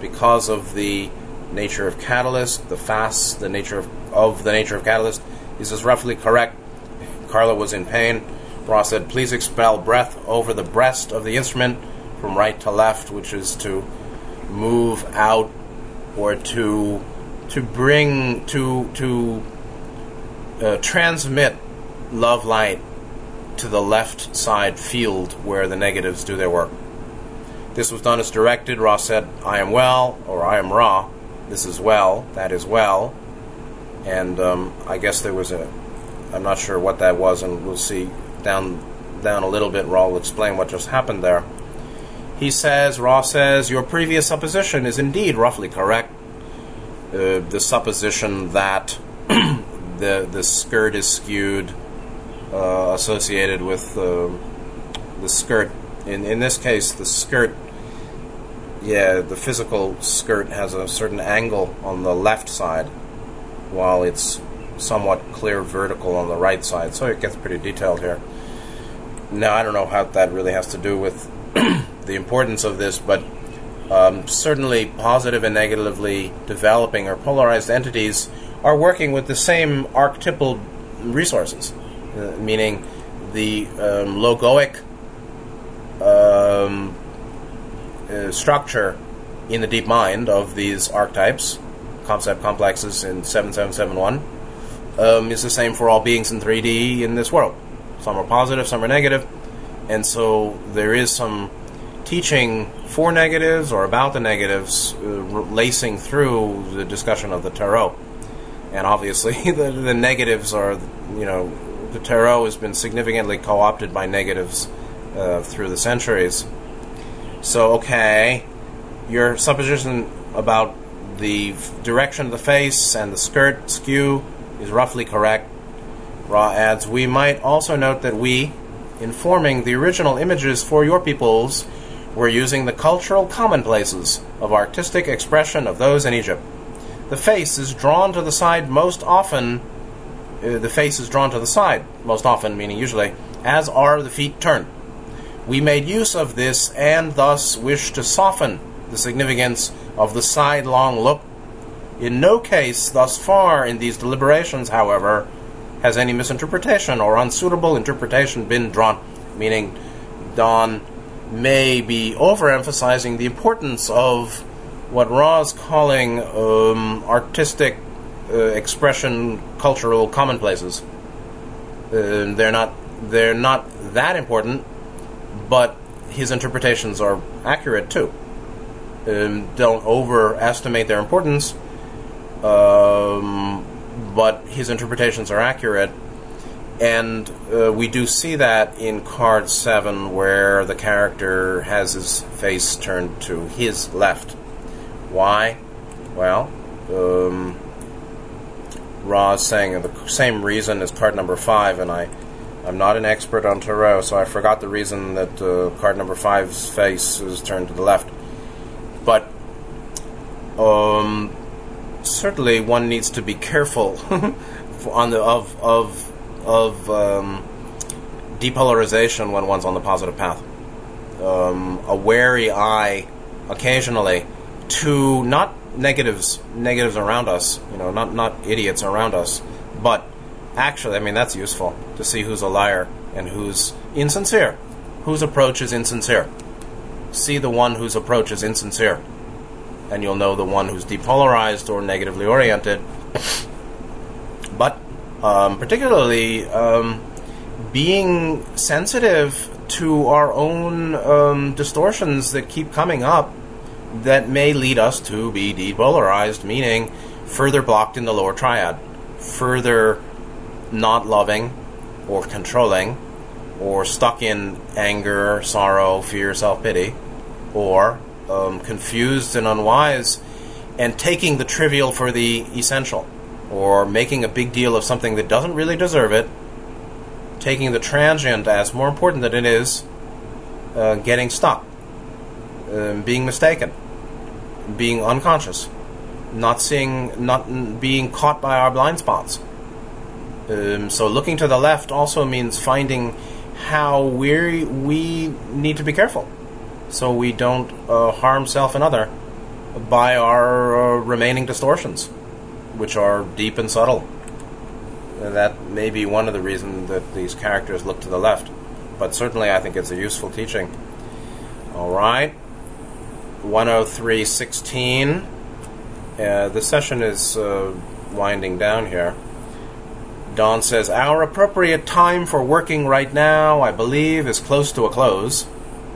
because of the nature of catalyst, the fast, the nature of, of the nature of catalyst. This is roughly correct. Carla was in pain. Ra said, please expel breath over the breast of the instrument from right to left, which is to move out or to to bring to to uh, transmit love light to the left side field where the negatives do their work. This was done as directed. Ra said, I am well, or I am Ra. This is well, that is well. And um, I guess there was a, I'm not sure what that was, and we'll see down down a little bit, Ra will explain what just happened there. He says, Ra says, your previous supposition is indeed roughly correct. Uh, the supposition that the the skirt is skewed, uh, associated with uh, the skirt. In in this case, the skirt yeah, the physical skirt has a certain angle on the left side, while it's somewhat clear vertical on the right side. So it gets pretty detailed here. Now I don't know how that really has to do with the importance of this, but um, certainly positive and negatively developing or polarized entities are working with the same archetypal resources, uh, meaning the um, logoic um, uh, structure in the deep mind of these archetypes, concept complexes in 7771, um, is the same for all beings in 3D in this world. Some are positive, some are negative, and so there is some teaching for negatives or about the negatives uh, lacing through the discussion of the tarot. And obviously, the, the negatives are, you know, the tarot has been significantly co opted by negatives uh, through the centuries. So, okay, your supposition about the direction of the face and the skirt skew is roughly correct. Ra adds, We might also note that we, in forming the original images for your peoples, were using the cultural commonplaces of artistic expression of those in Egypt. The face is drawn to the side most often. Uh, the face is drawn to the side most often, meaning usually, as are the feet turned. We made use of this and thus wish to soften the significance of the sidelong look. In no case thus far in these deliberations, however, has any misinterpretation or unsuitable interpretation been drawn, meaning Don may be overemphasizing the importance of what Ra's calling um, artistic uh, expression, cultural commonplaces. Uh, they're not they're not that important, but his interpretations are accurate too. Um, don't overestimate their importance, um, but his interpretations are accurate. And uh, we do see that in card 7, where the character has his face turned to his left. Why? Well, um, Ra is saying the same reason as card number 5, and I I'm not an expert on tarot, so I forgot the reason that uh, card number five's face is turned to the left. But um, certainly, one needs to be careful on the of of of um, depolarization when one's on the positive path. Um, a wary eye, occasionally, to not negatives negatives around us. You know, not not idiots around us, but actually, I mean, that's useful to see who's a liar and who's insincere, whose approach is insincere. See the one whose approach is insincere, and you'll know the one who's depolarized or negatively oriented. Um, particularly, um, being sensitive to our own um, distortions that keep coming up that may lead us to be depolarized, meaning further blocked in the lower triad, further not loving or controlling or stuck in anger, sorrow, fear, self pity, or um, confused and unwise and taking the trivial for the essential, or making a big deal of something that doesn't really deserve it, taking the transient as more important than it is, uh, getting stuck, um, being mistaken, being unconscious, not seeing, not being caught by our blind spots. Um, so looking to the left also means finding how we we need to be careful, so we don't uh, harm self and other by our uh, remaining distortions, which are deep and subtle. And that may be one of the reasons that these characters look to the left, but certainly I think it's a useful teaching. All right. 103.16. Uh, the session is uh, winding down here. Don says, Our appropriate time for working right now, I believe, is close to a close.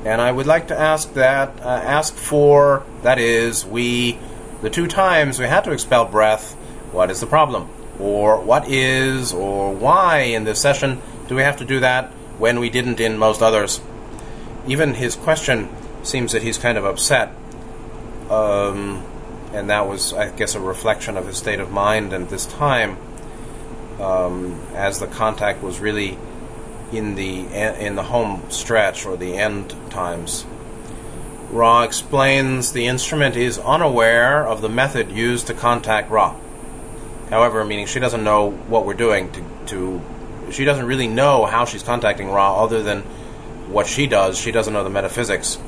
And I would like to ask that, uh, ask for, that is, we, the two times we had to expel breath, what is the problem? Or what is, or why in this session do we have to do that when we didn't in most others? Even his question seems that he's kind of upset. Um, and that was, I guess, a reflection of his state of mind and this time um, as the contact was really in the in the home stretch or the end times. Ra explains the instrument is unaware of the method used to contact Ra. However, meaning she doesn't know what we're doing to, to she doesn't really know how she's contacting Ra other than what she does. She doesn't know the metaphysics.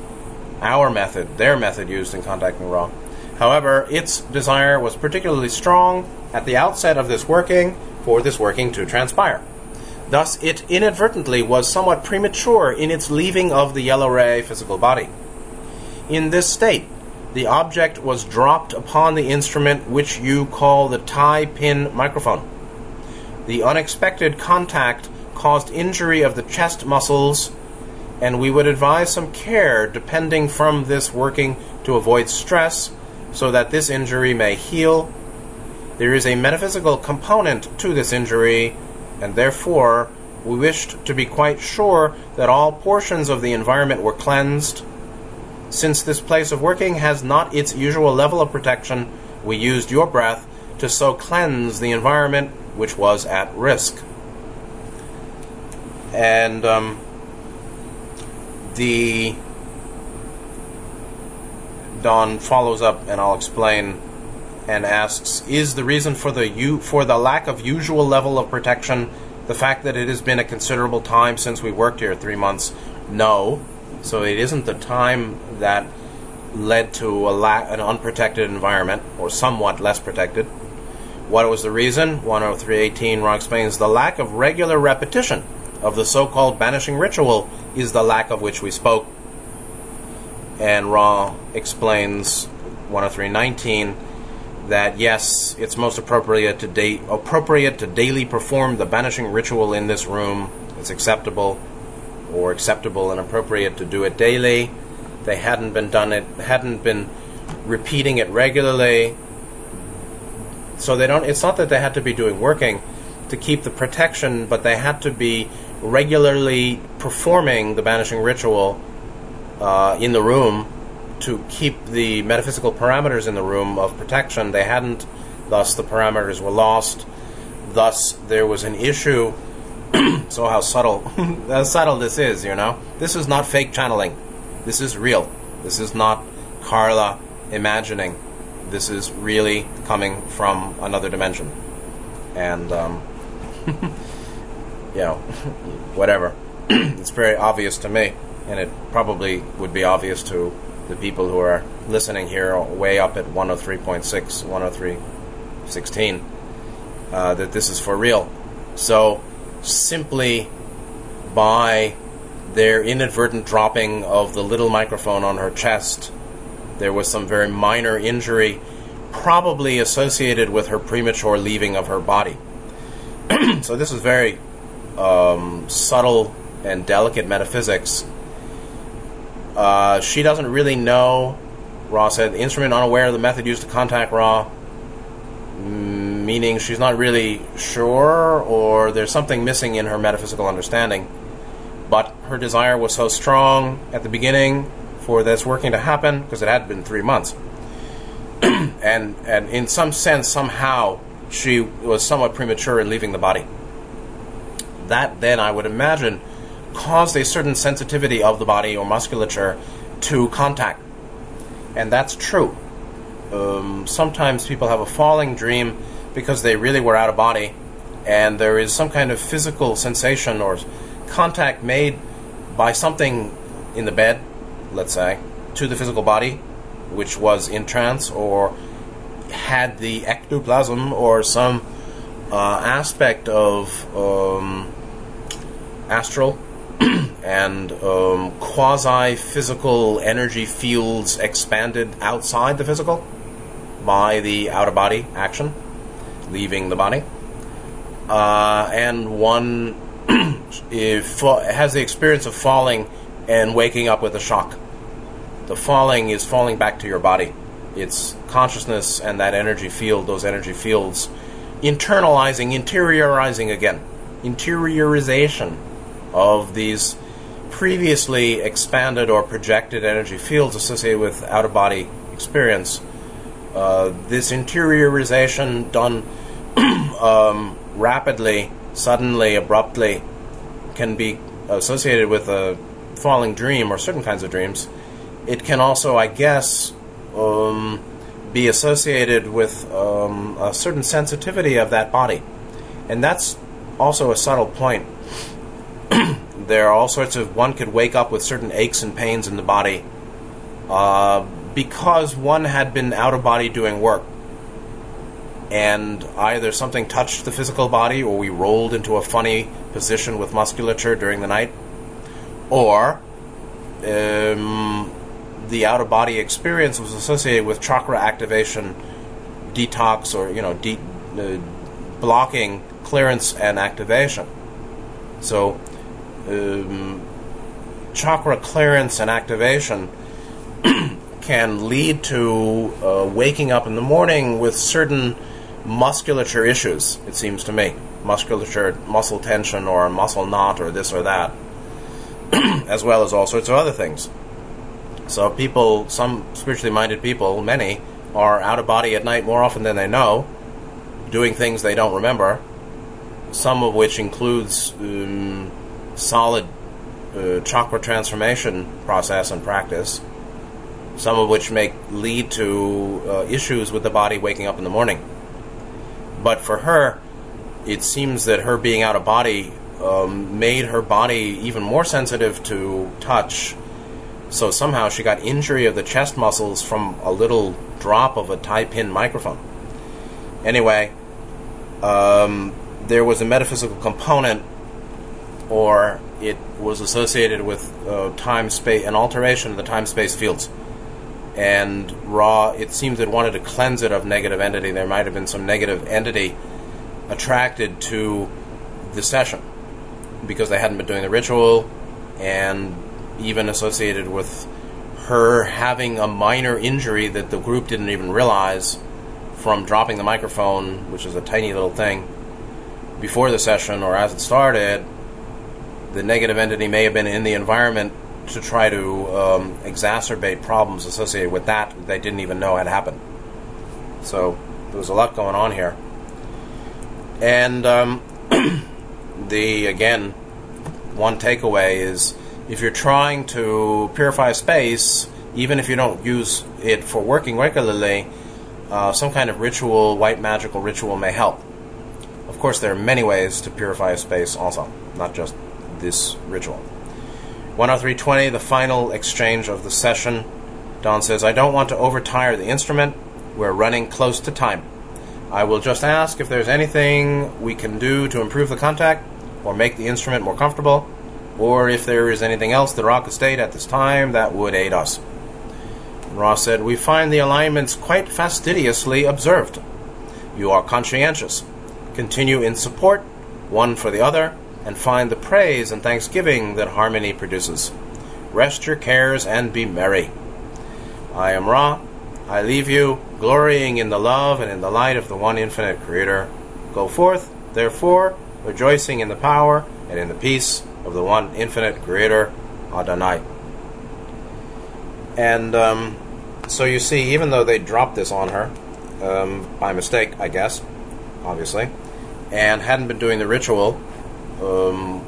Our method, their method used in contacting Ra. However, its desire was particularly strong at the outset of this working for this working to transpire. Thus, it inadvertently was somewhat premature in its leaving of the yellow ray physical body. In this state, the object was dropped upon the instrument which you call the tie pin microphone. The unexpected contact caused injury of the chest muscles, and we would advise some care depending from this working to avoid stress so that this injury may heal. There is a metaphysical component to this injury, and therefore we wished to be quite sure that all portions of the environment were cleansed since this place of working has not its usual level of protection, we used your breath to so cleanse the environment which was at risk. And um, the Don follows up, and I'll explain, and asks: Is the reason for the u- for the lack of usual level of protection the fact that it has been a considerable time since we worked here, three months? No, so it isn't the time that led to a la- an unprotected environment or somewhat less protected. What was the reason? 103.18 Ra explains the lack of regular repetition of the so-called banishing ritual is the lack of which we spoke. And Ra explains 103.19 that yes, it's most appropriate to da- appropriate to daily perform the banishing ritual in this room. It's acceptable or acceptable and appropriate to do it daily. They hadn't been done it hadn't been repeating it regularly. So they don't it's not that they had to be doing working to keep the protection, but they had to be regularly performing the banishing ritual uh, in the room to keep the metaphysical parameters in the room of protection. They hadn't, thus the parameters were lost. Thus there was an issue so how subtle, how subtle this is, you know? This is not fake channeling. This is real. This is not Carla imagining. This is really coming from another dimension. And, um, you know, whatever. it's very obvious to me, and it probably would be obvious to the people who are listening here way up at 103.6, 103.16, uh, that this is for real. So, simply by their inadvertent dropping of the little microphone on her chest. There was some very minor injury, probably associated with her premature leaving of her body. so, this is very um, subtle and delicate metaphysics. Uh, she doesn't really know, Ra said, The instrument unaware of the method used to contact Ra meaning she's not really sure or there's something missing in her metaphysical understanding. But her desire was so strong at the beginning for this working to happen because it had been three months. and, and in some sense, somehow, she was somewhat premature in leaving the body. That then, I would imagine, caused a certain sensitivity of the body or musculature to contact. And that's true. Um, sometimes people have a falling dream because they really were out of body, and there is some kind of physical sensation or contact made by something in the bed, let's say, to the physical body, which was in trance or had the ectoplasm or some uh, aspect of um, astral and um, quasi physical energy fields expanded outside the physical by the out of body action leaving the body. Uh, and one if, has the experience of falling and waking up with a shock. The falling is falling back to your body. It's consciousness and that energy field, those energy fields, internalizing, interiorizing again. Interiorization of these previously expanded or projected energy fields associated with out of body experience. Uh, this interiorization done um, rapidly, suddenly, abruptly can be associated with a falling dream or certain kinds of dreams it can also, I guess, um, be associated with um, a certain sensitivity of that body. And that's also a subtle point. there are all sorts of, one could wake up with certain aches and pains in the body uh, because one had been out of body doing work. And either something touched the physical body or we rolled into a funny position with musculature during the night, or um, the out of body experience was associated with chakra activation, detox, or you know, de- uh, blocking clearance and activation. So, um, chakra clearance and activation can lead to uh, waking up in the morning with certain musculature issues. It seems to me, musculature, muscle tension, or muscle knot, or this or that, as well as all sorts of other things. So people, some spiritually minded people, many, are out of body at night more often than they know, doing things they don't remember. Some of which includes um, solid uh, chakra transformation process and practice. Some of which may lead to uh, issues with the body waking up in the morning. But for her, it seems that her being out of body um, made her body even more sensitive to touch so somehow she got injury of the chest muscles from a little drop of a tie pin microphone. Anyway, um, there was a metaphysical component, or it was associated with uh, time space, an alteration of the time space fields. And Ra, it seems it wanted to cleanse it of negative entity. There might have been some negative entity attracted to the session because they hadn't been doing the ritual and even associated with her having a minor injury that the group didn't even realize from dropping the microphone, which is a tiny little thing, before the session or as it started. The negative entity may have been in the environment to try to um, exacerbate problems associated with that they didn't even know had happened. So there was a lot going on here. And um, the, again, one takeaway is if you're trying to purify space, even if you don't use it for working regularly, uh, some kind of ritual, white magical ritual may help. Of course, there are many ways to purify a space also, not just this ritual. 103.20, the final exchange of the session. Don says, I don't want to overtire the instrument. We're running close to time. I will just ask if there's anything we can do to improve the contact or make the instrument more comfortable or if there is anything else the rock could state at this time that would aid us. Ra said, We find the alignments quite fastidiously observed. You are conscientious. Continue in support, one for the other, and find the praise and thanksgiving that harmony produces. Rest your cares and be merry. I am Ra. I leave you, glorying in the love and in the light of the one infinite Creator. Go forth, therefore, rejoicing in the power and in the peace of the one infinite creator, Adonai. And um, so you see, even though they dropped this on her, um, by mistake, I guess, obviously, and hadn't been doing the ritual, um,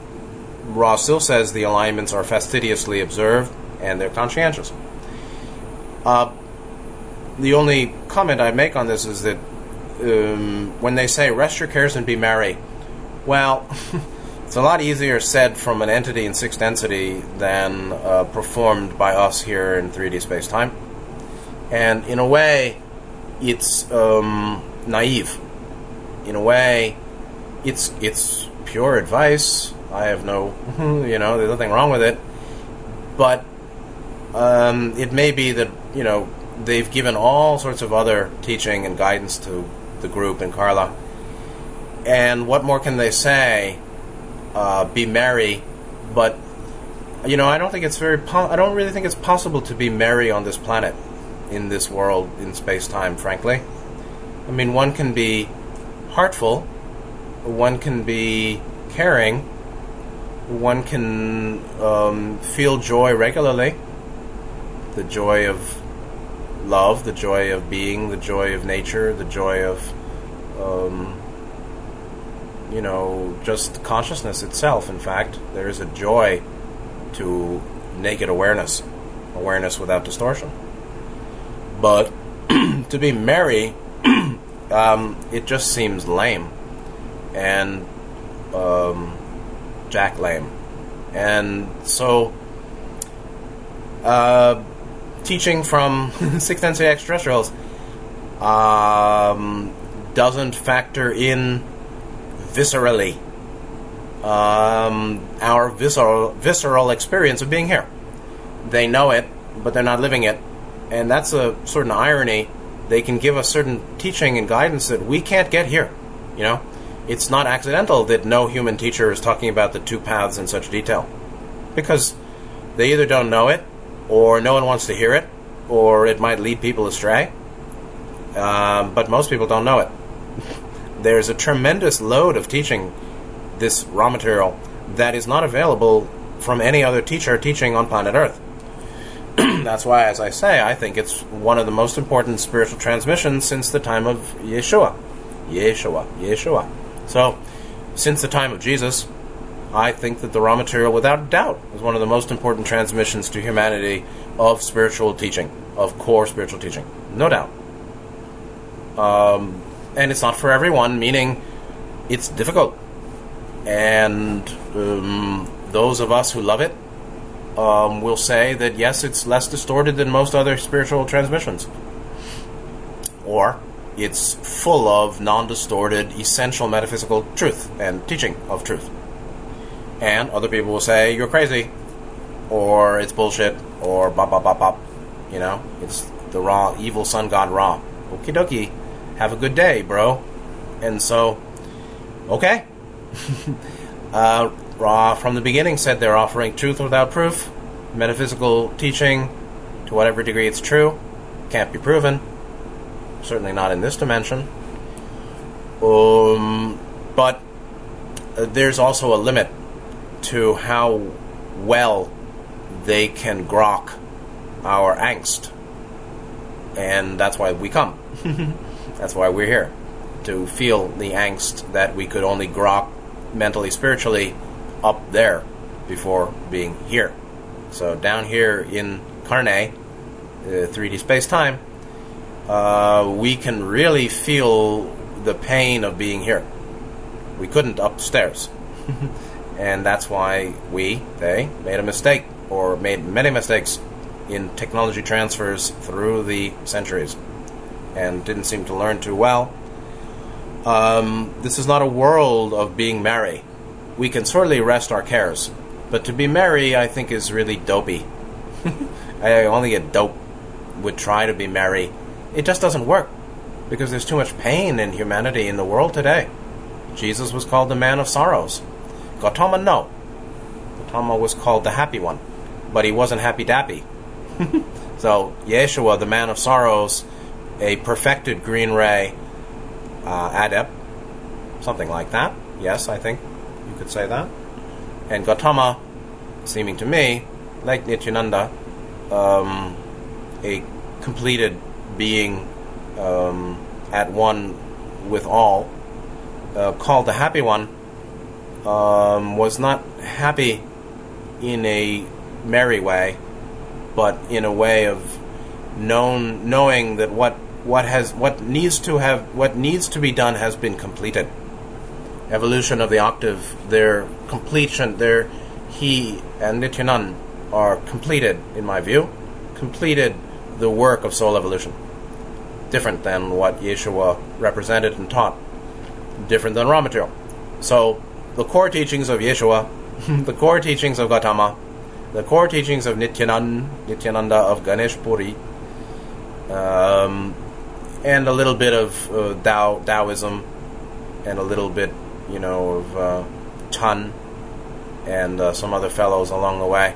Ra still says the alignments are fastidiously observed and they're conscientious. Uh, the only comment I make on this is that um, when they say rest your cares and be merry, well, It's a lot easier said from an entity in sixth density than uh, performed by us here in 3D space time. And in a way, it's um, naive. In a way, it's it's pure advice. I have no, you know, there's nothing wrong with it. But um, it may be that you know they've given all sorts of other teaching and guidance to the group in Carla. And what more can they say uh, be merry, but you know, I don't think it's very. Po- I don't really think it's possible to be merry on this planet, in this world, in space time. Frankly, I mean, one can be heartful, one can be caring, one can um, feel joy regularly, the joy of love, the joy of being, the joy of nature, the joy of um, you know, just consciousness itself. In fact, there is a joy to naked awareness. awareness without distortion. But to be merry, um, it just seems lame and um, jack lame. And so, uh, teaching from Sixth Density Extraterrestrials um, doesn't factor in viscerally um, our visceral, visceral experience of being here. They know it, but they're not living it. And that's a certain irony. They can give us certain teaching and guidance that we can't get here. You know? It's not accidental that no human teacher is talking about the two paths in such detail. Because they either don't know it, or no one wants to hear it, or it might lead people astray. Um, but most people don't know it. There's a tremendous load of teaching this Ra material that is not available from any other teacher teaching on planet Earth. That's why, as I say, I think it's one of the most important spiritual transmissions since the time of Yeshua. Yeshua, Yeshua. So, since the time of Jesus, I think that the Ra material, without doubt, is one of the most important transmissions to humanity of spiritual teaching, of core spiritual teaching. No doubt. Um, and it's not for everyone, meaning it's difficult and um, those of us who love it um, will say that yes, it's less distorted than most other spiritual transmissions. Or it's full of non distorted, essential metaphysical truth and teaching of truth. And other people will say, you're crazy, or it's bullshit, or bop, bop, bop, bop. You know, it's the Ra, evil sun god Ra. Okie dokie. Have a good day, bro. And so, okay, uh, Ra, from the beginning, said they're offering truth without proof, metaphysical teaching, to whatever degree it's true, can't be proven. Certainly not in this dimension. Um, but uh, there's also a limit to how well they can grok our angst. And that's why we come. that's why we're here. To feel the angst that we could only grok mentally, spiritually up there before being here. So down here in Carne, uh, 3D space time, uh, we can really feel the pain of being here. We couldn't upstairs. and that's why we, they, made a mistake, or made many mistakes in technology transfers through the centuries, and didn't seem to learn too well um, this is not a world of being merry. We can certainly rest our cares, but to be merry, I think, is really dopey. I only a dope would try to be merry. It just doesn't work because there's too much pain in humanity in the world today. Jesus was called the man of sorrows. Gautama, no. Gautama was called the happy one, but he wasn't happy dappy. so Yeshua, the man of sorrows, a perfected green ray, uh, adept, something like that. Yes, I think you could say that. And Gautama, seeming to me, like Nityananda, um, a completed being um, at one with all, uh, called the happy one, um, was not happy in a merry way, but in a way of known knowing that what what has what needs to have what needs to be done has been completed. Evolution of the octave, their completion, their he and Nityanan are completed, in my view, completed the work of soul evolution. Different than what Yeshua represented and taught. Different than Ra material. So the core teachings of Yeshua, the core teachings of Gautama, the core teachings of Nityanan, Nityananda of Ganeshpuri, um, and a little bit of uh, Tao, Taoism, and a little bit, you know, of uh, Chan and uh, some other fellows along the way.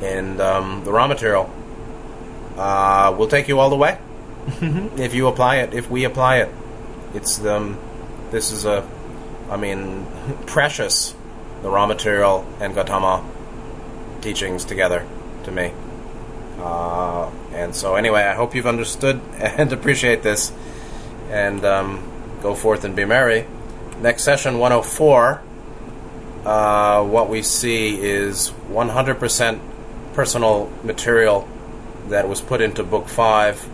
And um, the Ra material uh, we'll take you all the way if you apply it. If we apply it, it's um, this is a, I mean, precious. The Ra material and Gautama teachings together to me. Uh, and so, anyway, I hope you've understood and appreciate this. And um, go forth and be merry. Next session 104, uh, what we see is 100% personal material that was put into Book 5,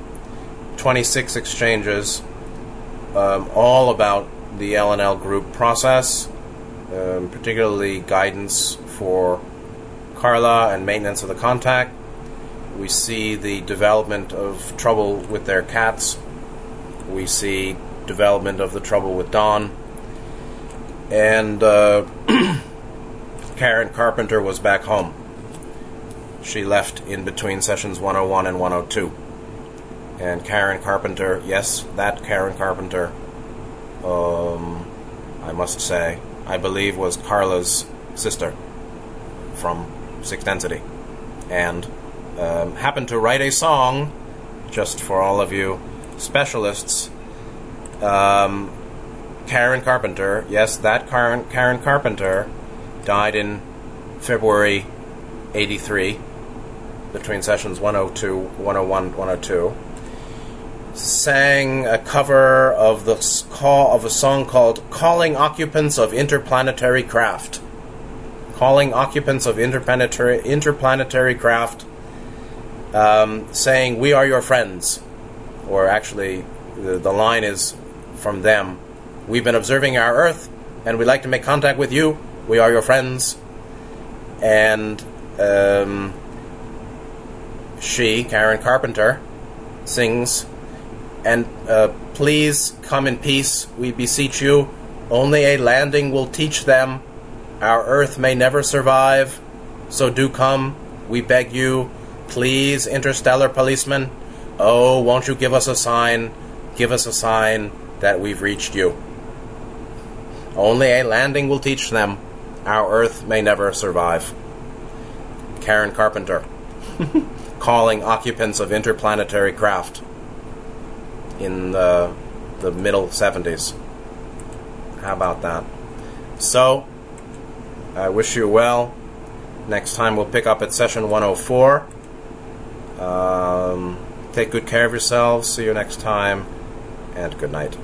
26 exchanges, um, all about the L&L group process, um, particularly guidance for Carla and maintenance of the contact. We see the development of trouble with their cats. We see development of the trouble with Don. And uh, Karen Carpenter was back home. She left in between sessions 101 and 102. And Karen Carpenter, yes, that Karen Carpenter, um, I must say, I believe was Carla's sister from Sixth Density. And um, happened to write a song, just for all of you specialists. Um, Karen Carpenter, yes, that Karen, Karen Carpenter died in February 83, between sessions 102, 101, 102. Sang a cover of the call of a song called "Calling Occupants of Interplanetary Craft." Calling occupants of interplanetary interplanetary craft, um, saying, "We are your friends," or actually, the, the line is from them. We've been observing our Earth, and we'd like to make contact with you. We are your friends. And um, she, Karen Carpenter, sings, and uh, please come in peace, we beseech you. Only a landing will teach them. Our Earth may never survive, so do come, we beg you. Please, interstellar policeman. Oh, won't you give us a sign? Give us a sign that we've reached you. Only a landing will teach them. Our Earth may never survive. Karen Carpenter, calling occupants of interplanetary craft in the, the middle 70s. How about that? So, I wish you well. Next time we'll pick up at session 104. Um, take good care of yourselves. See you next time, and good night.